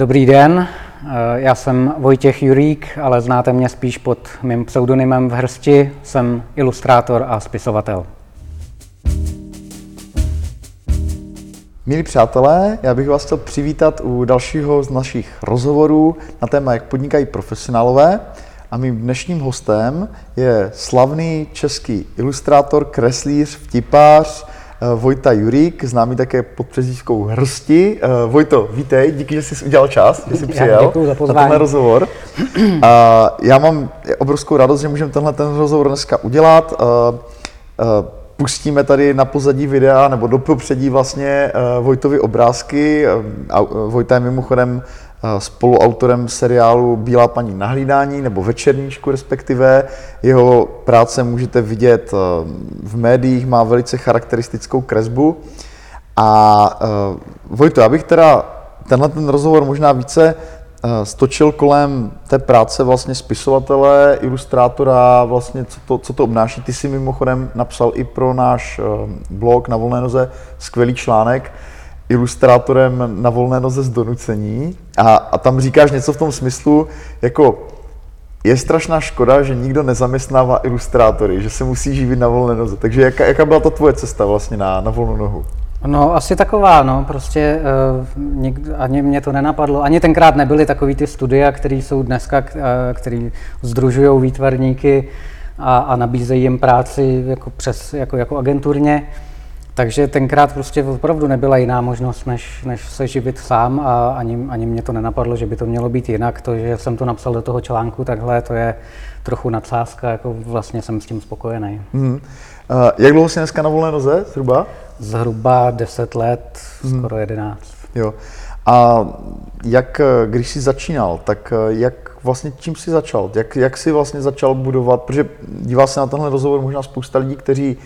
Dobrý den, eh, já jsem Vojtěch Jurík, ale znáte mě spíš pod mým pseudonymem v hrsti. Jsem ilustrátor a spisovatel. Milí přátelé, já bych vás chtěl přivítat u dalšího z našich rozhovorů na téma, jak podnikají profesionálové. A mým dnešním hostem je slavný český ilustrátor, kreslíř, vtipář, Vojta Jurík, známý také pod přezdívkou Hrsti. Eh, Vojto, vítej, díky, že jsi udělal čas, že jsi přijel za, na tenhle rozhovor. A já mám obrovskou radost, že můžeme tenhle ten rozhovor dneska udělat. Eh, pustíme tady na pozadí videa, nebo do popředí vlastně Vojtovi obrázky. Vojta je mimochodem spoluautorem seriálu Bílá paní na hlídání, nebo Večerníčku respektive. Jeho práce můžete vidět v médiích, má velice charakteristickou kresbu. A Vojto, já bych teda tenhle ten rozhovor možná více stočil kolem té práce vlastně spisovatele, ilustrátora, vlastně co to, co to obnáší. Ty si mimochodem napsal i pro náš blog na volné noze skvělý článek, ilustrátorem na volné noze z donucení a, a tam říkáš něco v tom smyslu, jako je strašná škoda, že nikdo nezaměstnává ilustrátory, že se musí živit na volné noze. Takže jaká, jaká byla ta tvoje cesta vlastně na, na volnou nohu? No, asi taková, no, prostě uh, nikdo, ani mě to nenapadlo, ani tenkrát nebyly takový ty studia, které jsou dneska, uh, který združují výtvarníky a, a nabízejí jim práci jako, přes, jako, jako agenturně. Takže tenkrát prostě opravdu nebyla jiná možnost, než, než se živit sám a ani, ani mě to nenapadlo, že by to mělo být jinak. To, že jsem to napsal do toho článku takhle, to je trochu nadsázka, jako vlastně jsem s tím spokojený. Hmm. Uh, jak dlouho jsi dneska na volné noze zhruba? Zhruba 10 let, hmm. skoro 11. Jo. A jak, když jsi začínal, tak jak vlastně čím jsi začal? Jak, jak jsi vlastně začal budovat, protože dívá se na tenhle rozhovor možná spousta lidí, kteří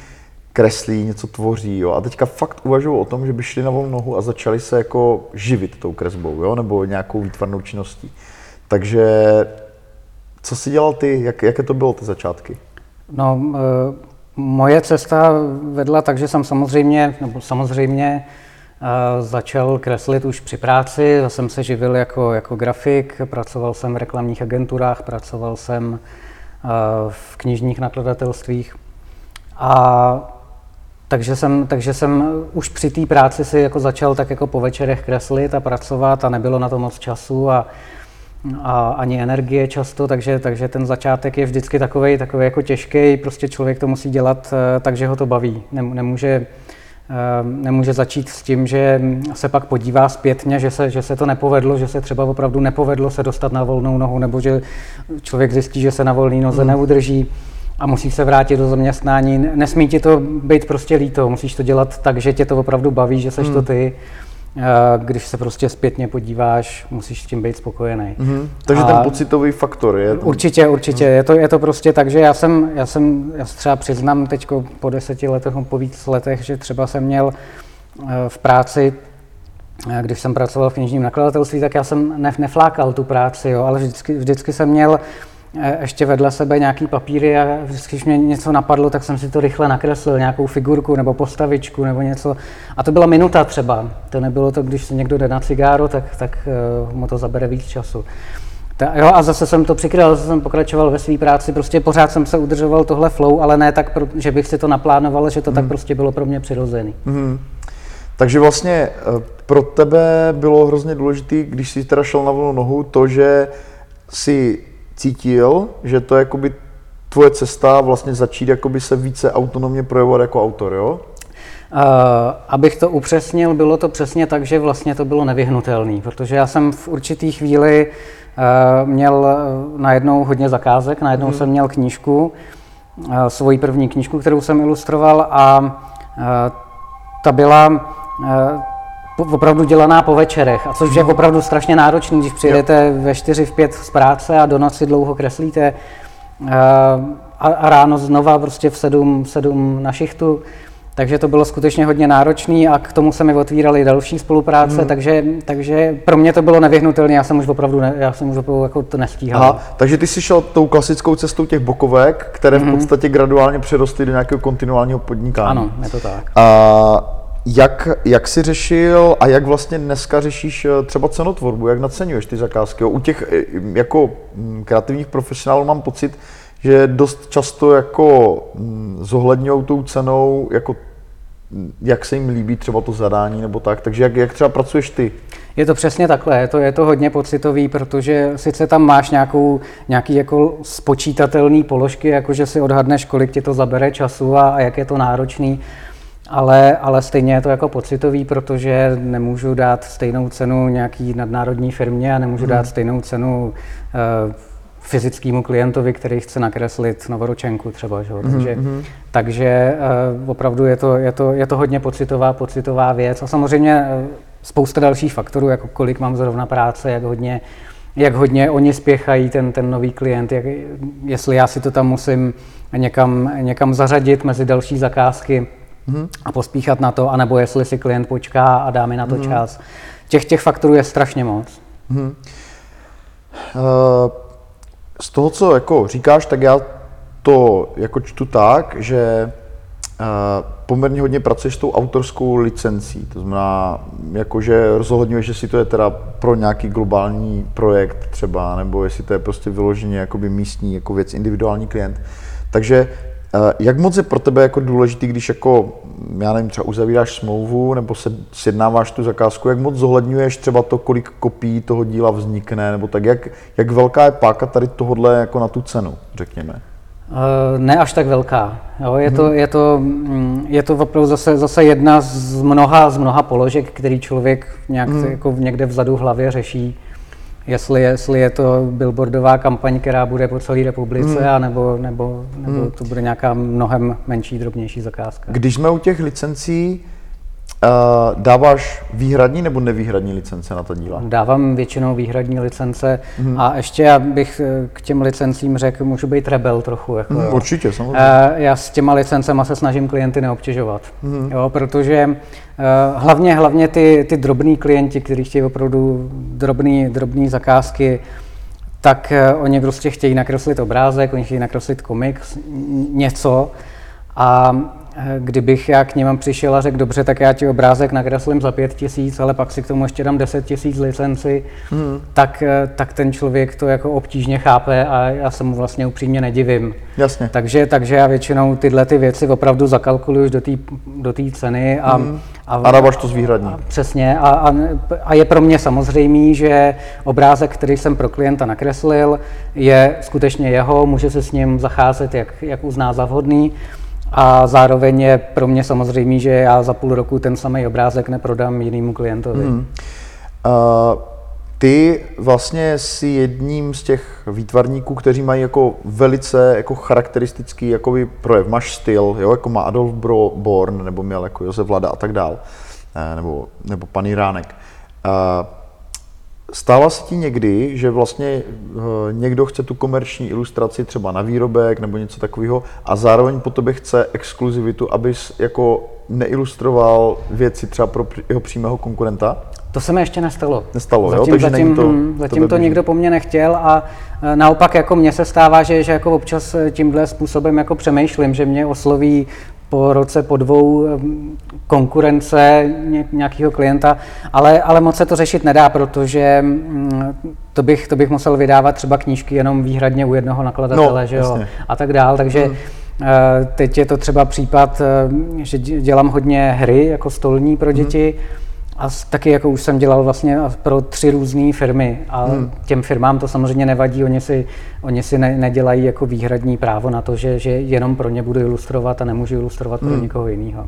kreslí, něco tvoří, jo, a teďka fakt uvažují o tom, že by šli na volnou nohu a začali se jako živit tou kresbou, jo, nebo nějakou výtvarnou činností. Takže co jsi dělal ty, jak, jaké to bylo ty začátky? No, e, moje cesta vedla tak, že jsem samozřejmě, nebo samozřejmě e, začal kreslit už při práci, já jsem se živil jako, jako grafik, pracoval jsem v reklamních agenturách, pracoval jsem e, v knižních nakladatelstvích a takže jsem, takže jsem už při té práci si jako začal tak jako po večerech kreslit a pracovat a nebylo na to moc času a, a ani energie často, takže, takže ten začátek je vždycky takový takový jako těžký, prostě člověk to musí dělat eh, tak, že ho to baví. Nemůže, eh, nemůže začít s tím, že se pak podívá zpětně, že se, že se to nepovedlo, že se třeba opravdu nepovedlo se dostat na volnou nohu, nebo že člověk zjistí, že se na volné noze mm. neudrží a musíš se vrátit do zaměstnání. Nesmí ti to být prostě líto, musíš to dělat tak, že tě to opravdu baví, že seš hmm. to ty. Když se prostě zpětně podíváš, musíš s tím být spokojený. Hmm. Takže a ten pocitový faktor je to... Určitě, určitě. Hmm. Je, to, je to prostě tak, že já jsem, já jsem, já třeba přiznám teď po deseti letech, po víc letech, že třeba jsem měl eh, v práci když jsem pracoval v knižním nakladatelství, tak já jsem neflákal tu práci, jo, ale vždycky, vždycky jsem měl E, ještě vedle sebe nějaký papíry a když mě něco napadlo, tak jsem si to rychle nakreslil, nějakou figurku nebo postavičku nebo něco. A to byla minuta třeba. To nebylo to, když se někdo jde na cigáro, tak, tak uh, mu to zabere víc času. Ta, jo, a zase jsem to přikryl, zase jsem pokračoval ve své práci, prostě pořád jsem se udržoval tohle flow, ale ne tak, že bych si to naplánoval, že to hmm. tak prostě bylo pro mě přirozený. Hmm. Takže vlastně e, pro tebe bylo hrozně důležité, když jsi teda šel na volnou nohu, to, že si cítil, že to je jakoby tvoje cesta vlastně začít jakoby se více autonomně projevovat jako autor, jo? Uh, abych to upřesnil, bylo to přesně tak, že vlastně to bylo nevyhnutelné, protože já jsem v určitý chvíli uh, měl najednou hodně zakázek, najednou hmm. jsem měl knížku, uh, svoji první knížku, kterou jsem ilustroval a uh, ta byla uh, opravdu dělaná po večerech, a což je opravdu strašně náročný, když přijedete jo. ve 4 v 5 z práce a do noci dlouho kreslíte eh, a, a ráno znova prostě v 7, 7 na šichtu. Takže to bylo skutečně hodně náročné a k tomu se mi otvíraly další spolupráce, hmm. takže, takže pro mě to bylo nevyhnutelné, já jsem už opravdu, ne, já jsem už opravdu jako to nestíhal. Aha, takže ty jsi šel tou klasickou cestou těch bokovek, které v hmm. podstatě graduálně přerostly do nějakého kontinuálního podnikání. Ano, je to tak. A jak, jak jsi řešil a jak vlastně dneska řešíš eh, třeba cenotvorbu, jak naceňuješ ty zakázky? U těch eh, jako kreativních profesionálů mám pocit, že dost často jako zohledňují tou cenou, jako jak se jim líbí třeba to zadání nebo tak. Takže jak, jak třeba pracuješ ty? Je to přesně takhle, je to, je to hodně pocitový, protože sice tam máš nějakou, nějaký jako spočítatelný položky, jako že si odhadneš, kolik ti to zabere času a, a jak je to náročný, ale, ale stejně je to jako pocitový, protože nemůžu dát stejnou cenu nějaký nadnárodní firmě a nemůžu dát stejnou cenu uh, fyzickému klientovi, který chce nakreslit novoročenku třeba. Že? Takže, takže uh, opravdu je to, je, to, je to hodně pocitová, pocitová věc a samozřejmě uh, spousta dalších faktorů, jako kolik mám zrovna práce, jak hodně, jak hodně oni spěchají, ten, ten nový klient, jak, jestli já si to tam musím někam, někam zařadit mezi další zakázky mm-hmm. a pospíchat na to, anebo jestli si klient počká a dá mi na to mm-hmm. čas. Těch, těch faktorů je strašně moc. Mm-hmm. Uh, z toho, co jako říkáš, tak já to jako čtu tak, že uh, poměrně hodně pracuješ s tou autorskou licencí. To znamená, jakože rozhodňuješ, jestli to je teda pro nějaký globální projekt třeba, nebo jestli to je prostě vyloženě jakoby místní jako věc, individuální klient. Takže jak moc je pro tebe jako důležitý, když jako, já nevím, třeba uzavíráš smlouvu nebo se sjednáváš tu zakázku, jak moc zohledňuješ třeba to, kolik kopií toho díla vznikne, nebo tak, jak, jak velká je páka tady tohodle jako na tu cenu, řekněme? Ne až tak velká. Jo, je, to, je, to, mm, je to opravdu zase, zase jedna z mnoha, z mnoha položek, který člověk nějak hmm. jako někde vzadu v hlavě řeší jestli, jestli je to billboardová kampaň, která bude po celé republice, hmm. anebo, nebo, nebo hmm. to bude nějaká mnohem menší, drobnější zakázka. Když jsme u těch licencí, Uh, dáváš výhradní nebo nevýhradní licence na ta díla? Dávám většinou výhradní licence hmm. a ještě já bych eh, k těm licencím řekl, můžu být rebel trochu. Jako, hmm, určitě, samozřejmě. Uh, já s těma licencema se snažím klienty neobtěžovat, hmm. jo, protože uh, hlavně, hlavně ty, ty drobní klienti, kteří chtějí opravdu drobný, drobný zakázky, tak uh, oni prostě chtějí nakreslit obrázek, oni chtějí nakreslit komik, něco a Kdybych já k něm přišel a řekl, dobře, tak já ti obrázek nakreslím za pět tisíc, ale pak si k tomu ještě dám deset tisíc licenci, hmm. tak, eh, tak ten člověk to jako obtížně chápe a já se mu vlastně upřímně nedivím. Jasně. Takže, takže já většinou tyhle ty věci opravdu zakalkuluju do té do ceny a, hmm. a, a dáváš to zvýhradní. A, přesně. A, a, a je pro mě samozřejmý, že obrázek, který jsem pro klienta nakreslil, je skutečně jeho, může se s ním zacházet, jak, jak uzná za vhodný. A zároveň je pro mě samozřejmé, že já za půl roku ten samý obrázek neprodám jinému klientovi. Hmm. Uh, ty vlastně jsi jedním z těch výtvarníků, kteří mají jako velice jako charakteristický jakoby projev. Máš styl, jo, jako má Adolf Born, nebo měl jako Josef Vlada a tak dál, eh, nebo, nebo pan Jiránek. Uh, Stává se ti někdy, že vlastně uh, někdo chce tu komerční ilustraci třeba na výrobek nebo něco takového a zároveň po tobě chce exkluzivitu, abys jako neilustroval věci třeba pro jeho přímého konkurenta? To se mi ještě nestalo. Nestalo, zatím, jo? Takže zatím, to, hm, zatím to, to nikdo po mně nechtěl a e, naopak jako mně se stává, že, že jako občas e, tímhle způsobem jako přemýšlím, že mě osloví po roce, po dvou konkurence nějakého klienta, ale, ale moc se to řešit nedá, protože mm, to bych, to bych musel vydávat třeba knížky jenom výhradně u jednoho nakladatele, no, že jo, a tak dál, takže hmm. teď je to třeba případ, eh, že dělám hodně hry jako stolní pro děti, hmm a taky jako už jsem dělal vlastně pro tři různé firmy a hmm. těm firmám to samozřejmě nevadí, oni si, oni si ne, nedělají jako výhradní právo na to, že, že jenom pro ně budu ilustrovat a nemůžu ilustrovat hmm. pro někoho jiného.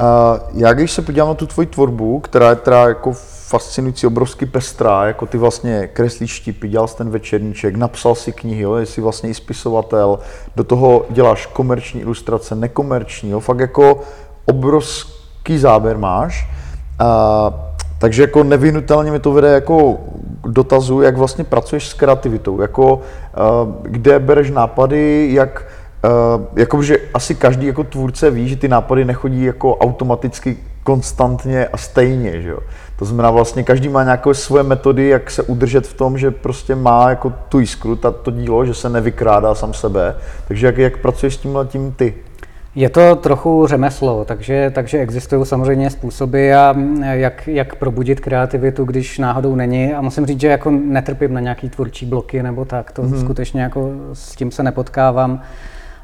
Uh, já když se podívám na tu tvoji tvorbu, která je teda jako fascinující, obrovsky pestrá, jako ty vlastně kreslíš štipy, dělal jsi ten večerníček, napsal si knihy, jo, jsi vlastně i spisovatel, do toho děláš komerční ilustrace, nekomerční, jo, fakt jako obrovský záběr máš. A, takže jako nevyhnutelně mi to vede jako k dotazu, jak vlastně pracuješ s kreativitou, jako kde bereš nápady, jak jako, že asi každý jako tvůrce ví, že ty nápady nechodí jako automaticky konstantně a stejně, že jo. To znamená vlastně každý má nějaké svoje metody, jak se udržet v tom, že prostě má jako tu jiskru, ta, to dílo, že se nevykrádá sám sebe. Takže jak, jak pracuješ s tímhle tím ty? Je to trochu řemeslo, takže, takže existují samozřejmě způsoby, a jak, jak probudit kreativitu, když náhodou není. A musím říct, že jako netrpím na nějaký tvůrčí bloky nebo tak, to mm-hmm. skutečně jako s tím se nepotkávám.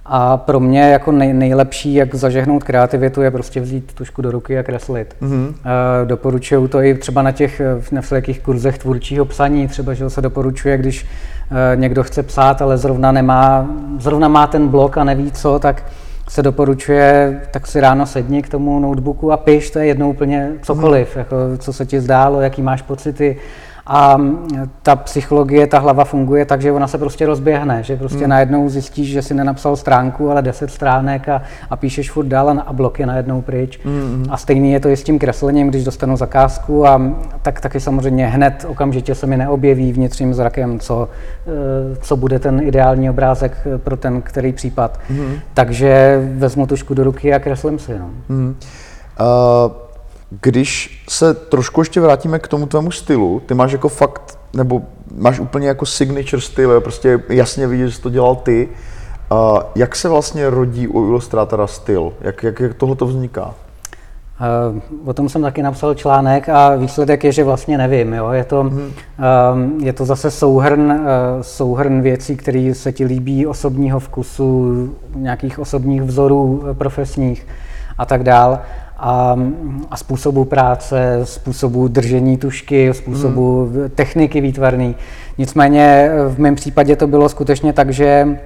A pro mě jako nej, nejlepší, jak zažehnout kreativitu, je prostě vzít tušku do ruky a kreslit. Mm-hmm. Uh, doporučuju to i třeba na těch na všelijakých kurzech tvůrčího psaní, třeba, že se doporučuje, když uh, někdo chce psát, ale zrovna nemá, zrovna má ten blok a neví co, tak se doporučuje, tak si ráno sedni k tomu notebooku a piš, to je jedno úplně cokoliv, mm. jako, co se ti zdálo, jaký máš pocity. A ta psychologie, ta hlava funguje tak, že ona se prostě rozběhne, že prostě hmm. najednou zjistíš, že si nenapsal stránku, ale deset stránek a, a píšeš furt dál a, a blok je najednou pryč. Hmm. A stejný je to i s tím kreslením, když dostanu zakázku a tak taky samozřejmě hned okamžitě se mi neobjeví vnitřním zrakem, co, eh, co bude ten ideální obrázek pro ten který případ. Hmm. Takže vezmu tušku do ruky a kreslím si. No. Hmm. Uh... Když se trošku ještě vrátíme k tomu tvému stylu, ty máš jako fakt, nebo máš úplně jako signature styl, prostě jasně vidět, že jsi to dělal ty. Uh, jak se vlastně rodí u ilustrátora styl? Jak, jak, jak tohle to vzniká? Uh, o tom jsem taky napsal článek a výsledek je, že vlastně nevím. Jo? Je, to, uh, je to zase souhrn, uh, souhrn věcí, které se ti líbí, osobního vkusu, nějakých osobních vzorů profesních a tak dál a, a způsobu práce, způsobu držení tušky, způsobu hmm. techniky výtvarný. Nicméně v mém případě to bylo skutečně tak, že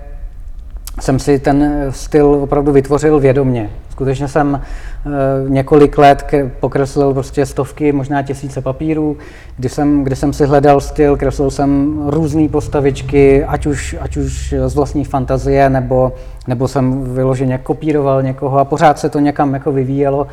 jsem si ten styl opravdu vytvořil vědomně. Skutečně jsem eh, několik let pokreslil prostě stovky, možná tisíce papírů. Kdy jsem, kdy jsem si hledal styl, kreslil jsem různé postavičky, ať už, ať už z vlastní fantazie, nebo, nebo jsem vyloženě kopíroval někoho a pořád se to někam jako vyvíjelo,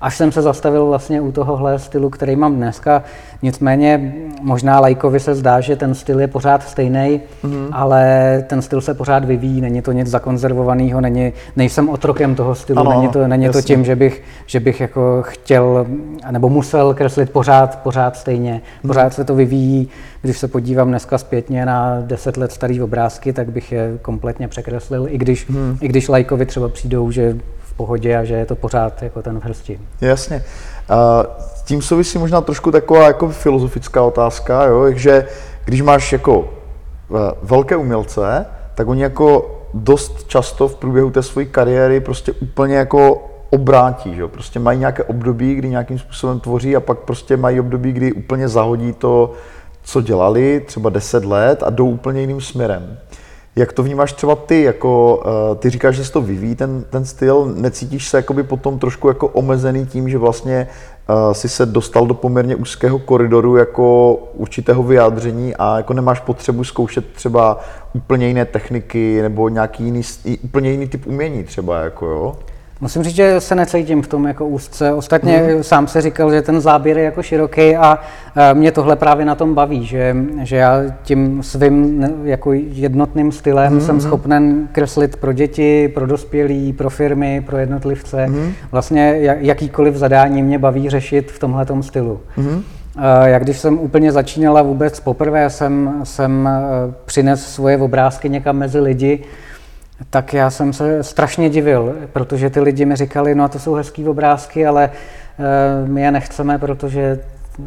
až jsem se zastavil vlastně u tohohle stylu, který mám dneska. Nicméně možná lajkovi se zdá, že ten styl je pořád stejný, mm-hmm. ale ten styl se pořád vyvíjí, není to nic zakonzervovaného, není, nejsem otrokem toho stylu, ano. není není to, není to tím, že bych, že bych jako chtěl nebo musel kreslit pořád, pořád stejně. Pořád hmm. se to vyvíjí. Když se podívám dneska zpětně na deset let starý obrázky, tak bych je kompletně překreslil, i když, hmm. i když lajkovi třeba přijdou, že v pohodě a že je to pořád jako ten v hrsti. Jasně. Uh, tím souvisí možná trošku taková jako filozofická otázka, jo, že když máš jako uh, velké umělce, tak oni jako dost často v průběhu té své kariéry prostě úplně jako obrátí, že? prostě mají nějaké období, kdy nějakým způsobem tvoří a pak prostě mají období, kdy úplně zahodí to, co dělali, třeba 10 let a jdou úplně jiným směrem. Jak to vnímáš třeba ty, jako uh, ty říkáš, že se to vyvíjí ten, ten styl, necítíš se jakoby potom trošku jako omezený tím, že vlastně uh, si se dostal do poměrně úzkého koridoru jako určitého vyjádření a jako nemáš potřebu zkoušet třeba úplně jiné techniky nebo nějaký jiný, úplně jiný typ umění třeba, jako jo? Musím říct, že se necítím v tom jako úzce. Ostatně hmm. sám se říkal, že ten záběr je jako široký a mě tohle právě na tom baví, že, že já tím svým jako jednotným stylem hmm. jsem schopen kreslit pro děti, pro dospělí, pro firmy, pro jednotlivce. Hmm. Vlastně jakýkoliv zadání mě baví řešit v tomhle stylu. Hmm. Jak když jsem úplně začínala vůbec poprvé, jsem, jsem přines svoje obrázky někam mezi lidi, tak já jsem se strašně divil, protože ty lidi mi říkali, no a to jsou hezký obrázky, ale uh, my je nechceme, protože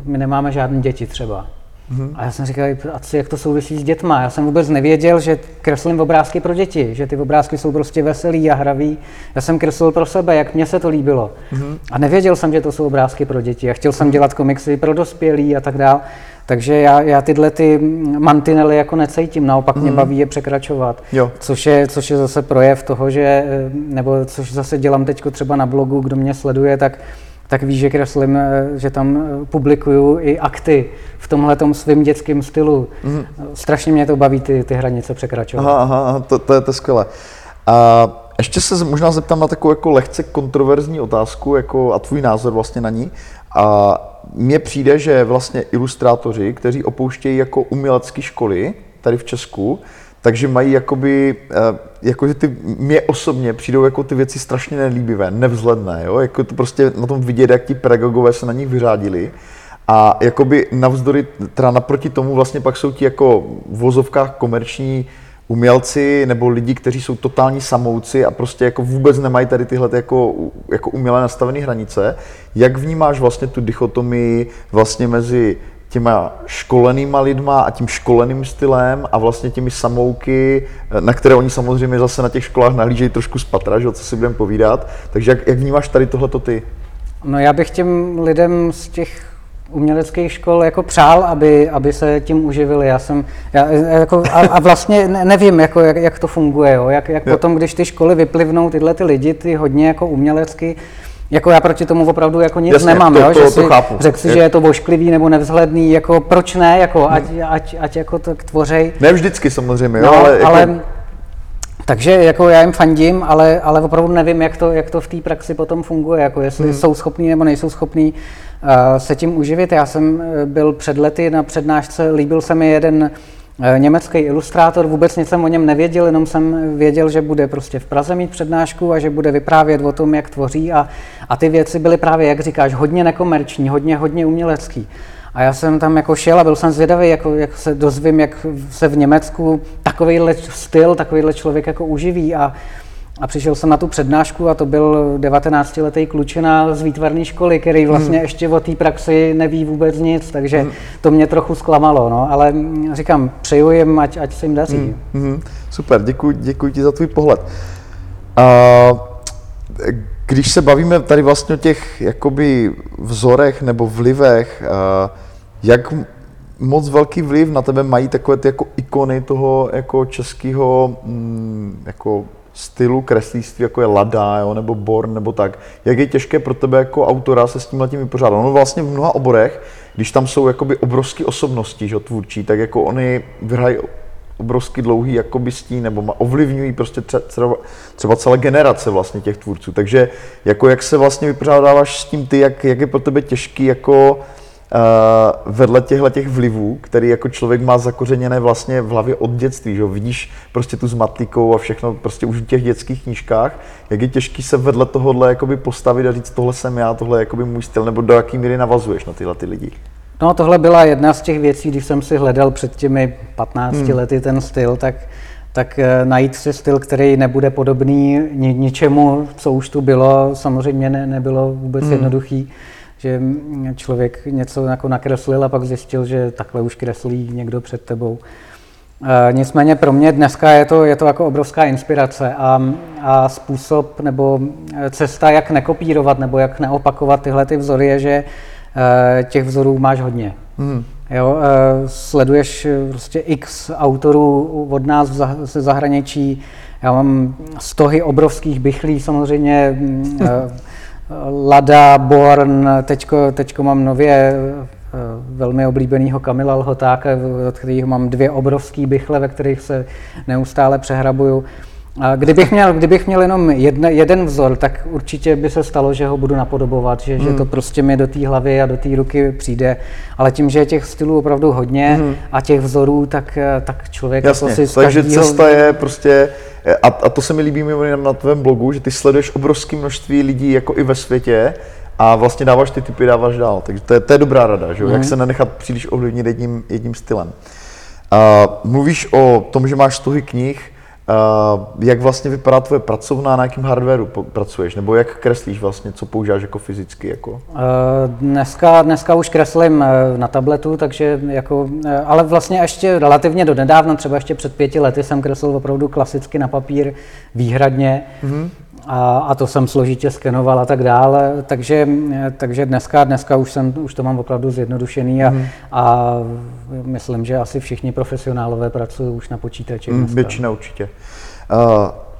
my nemáme žádné děti třeba. Mm-hmm. A já jsem říkal, a co, jak to souvisí s dětma? Já jsem vůbec nevěděl, že kreslím obrázky pro děti, že ty obrázky jsou prostě veselý a hravý. Já jsem kreslil pro sebe, jak mně se to líbilo. Mm-hmm. A nevěděl jsem, že to jsou obrázky pro děti. A chtěl jsem dělat komiksy pro dospělí a tak dále. Takže já, já tyhle ty mantinely jako necítím, naopak mm. mě mhm. baví je překračovat. Jo. Což, je, což je zase projev toho, že, nebo což zase dělám teď třeba na blogu, kdo mě sleduje, tak tak ví, že kreslím, že tam publikuju i akty v tomhle svým dětském stylu. Mm. Strašně mě to baví ty, ty hranice překračovat. Aha, aha to, to, je to skvělé. A ještě se možná zeptám na takovou jako lehce kontroverzní otázku jako, a tvůj názor vlastně na ní. A mně přijde, že vlastně ilustrátoři, kteří opouštějí jako umělecké školy tady v Česku, takže mají jakoby, eh, jako že ty, mě osobně přijdou jako ty věci strašně nelíbivé, nevzhledné, jo? jako to prostě na tom vidět, jak ti pedagogové se na nich vyřádili. A jakoby navzdory, teda naproti tomu vlastně pak jsou ti jako v vozovkách komerční umělci nebo lidi, kteří jsou totální samouci a prostě jako vůbec nemají tady tyhle jako, jako uměle nastavené hranice. Jak vnímáš vlastně tu dichotomii vlastně mezi těma školenýma lidma a tím školeným stylem a vlastně těmi samouky, na které oni samozřejmě zase na těch školách nahlížejí trošku z patra, že, co si budeme povídat. Takže jak, jak vnímáš tady tohleto ty? No já bych těm lidem z těch uměleckých škol jako přál, aby, aby se tím uživili. Já jsem, já, jako, a, a vlastně nevím, jako, jak, jak to funguje, jo? jak, jak jo. potom, když ty školy vyplivnou tyhle ty lidi, ty hodně jako umělecky, jako já proti tomu opravdu jako nic Jasně, nemám, to, jo? to, že to si chápu. řekl si, Je- že je to vošklivý nebo nevzhledný, jako proč ne, jako ať, ať, ať jako to tvořej. Ne vždycky samozřejmě, jo, No, ale, jako, ale takže jako já jim fandím, ale, ale opravdu nevím, jak to, jak to v té praxi potom funguje, jako jestli hmm. jsou schopní nebo nejsou schopní uh, se tím uživit. Já jsem eh, byl před lety na přednášce, líbil se mi jeden německý ilustrátor, vůbec nic jsem o něm nevěděl, jenom jsem věděl, že bude prostě v Praze mít přednášku a že bude vyprávět o tom, jak tvoří a, a ty věci byly právě, jak říkáš, hodně nekomerční, hodně, hodně umělecký. A já jsem tam jako šel a byl jsem zvědavý, jako, jak se dozvím, jak se v Německu takovýhle styl, takovýhle člověk jako uživí. A, a přišel jsem na tu přednášku a to byl 19-letý klučina z výtvarné školy, který vlastně hmm. ještě o té praxi neví vůbec nic, takže hmm. to mě trochu zklamalo. No. Ale mm, říkám, přeju jim, ať, ať se jim daří. Hmm. Mhm, super, děkuji, děkuji ti za tvůj pohled. A, když se bavíme tady vlastně o těch jakoby vzorech nebo vlivech, jak moc velký vliv na tebe mají takové ty jako ikony toho jako českého mm, jako stylu kreslíctví, jako je Lada, jo, nebo Born, nebo tak. Jak je těžké pro tebe jako autora se s tím letím vypořádat? Ono vlastně v mnoha oborech, když tam jsou jakoby obrovské osobnosti, že, tvůrčí, tak jako oni vyhrají obrovsky dlouhý jakoby stín, nebo ovlivňují prostě tře- třeba, třeba celé generace vlastně těch tvůrců. Takže jako jak se vlastně vypořádáváš s tím ty, jak, jak je pro tebe těžký jako uh, vedle těchto těch vlivů, který jako člověk má zakořeněné vlastně v hlavě od dětství, že jo? vidíš prostě tu s matlikou a všechno prostě už v těch dětských knížkách, jak je těžký se vedle tohohle jakoby postavit a říct, tohle jsem já, tohle je jakoby můj styl, nebo do jaký míry navazuješ na tyhle ty lidi. No tohle byla jedna z těch věcí, když jsem si hledal před těmi 15 hmm. lety ten styl, tak, tak eh, najít si styl, který nebude podobný ni, ničemu, co už tu bylo, samozřejmě ne, nebylo vůbec hmm. jednoduchý, že mm, člověk něco jako nakreslil a pak zjistil, že takhle už kreslí někdo před tebou. E, nicméně pro mě dneska je to, je to jako obrovská inspirace a, a způsob nebo eh, cesta, jak nekopírovat nebo jak neopakovat tyhle ty vzory, je, že e, těch vzorů máš hodně. Hmm. Jo, e, sleduješ prostě x autorů od nás ze zahraničí. Já mám stohy obrovských bychlí, samozřejmě mm, e, Lada, Born, teďko, teďko mám nově e, velmi oblíbenýho Kamila Lhotáka, od kterého mám dvě obrovský bychle, ve kterých se neustále přehrabuju. A kdybych měl, kdybych měl jenom jedne, jeden vzor, tak určitě by se stalo, že ho budu napodobovat, že, hmm. že to prostě mi do té hlavy a do té ruky přijde. Ale tím, že je těch stylů opravdu hodně hmm. a těch vzorů, tak, tak člověk Jasně, jako si takže každýho... cesta je prostě, a, a to se mi líbí mimo na tvém blogu, že ty sleduješ obrovské množství lidí jako i ve světě a vlastně dáváš ty typy, dáváš dál. Takže to je, to je dobrá rada, že? Mm. jak se nenechat příliš ovlivnit jedním, jedním stylem. Uh, mluvíš o tom, že máš stohy knih, Uh, jak vlastně vypadá tvoje pracovna, na jakém hardwareu pracuješ, nebo jak kreslíš vlastně, co používáš jako fyzicky? Jako? Uh, Dneska, dneska už kreslím eh, na tabletu, takže jako, ale vlastně ještě relativně do nedávna, třeba ještě před pěti lety jsem kreslil opravdu klasicky na papír výhradně mm-hmm. A, a to jsem složitě skenoval a tak dále, takže, takže dneska, dneska už, jsem, už to mám opravdu zjednodušený a, mm-hmm. a myslím, že asi všichni profesionálové pracují už na počítači. Dneska. většina určitě. Uh,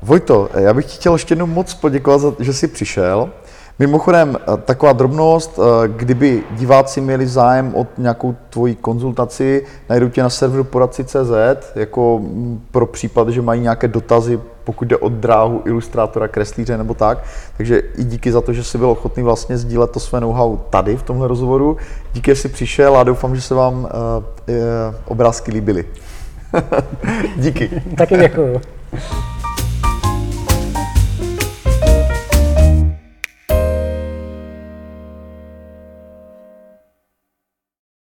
Vojto, já bych ti chtěl ještě jednou moc poděkovat, za, že jsi přišel. Mimochodem, eh, taková drobnost, eh, kdyby diváci měli zájem o nějakou tvoji konzultaci, najdou tě na serveru poradci.cz, jako mm, pro případ, že mají nějaké dotazy, pokud jde o dráhu ilustrátora, kreslíře nebo tak. Takže i díky za to, že jsi byl ochotný vlastně sdílet to své know-how tady v tomhle rozhovoru. Díky, že jsi přišel a doufám, že se vám uh, uh, obrázky líbily. díky. Taky děkuju.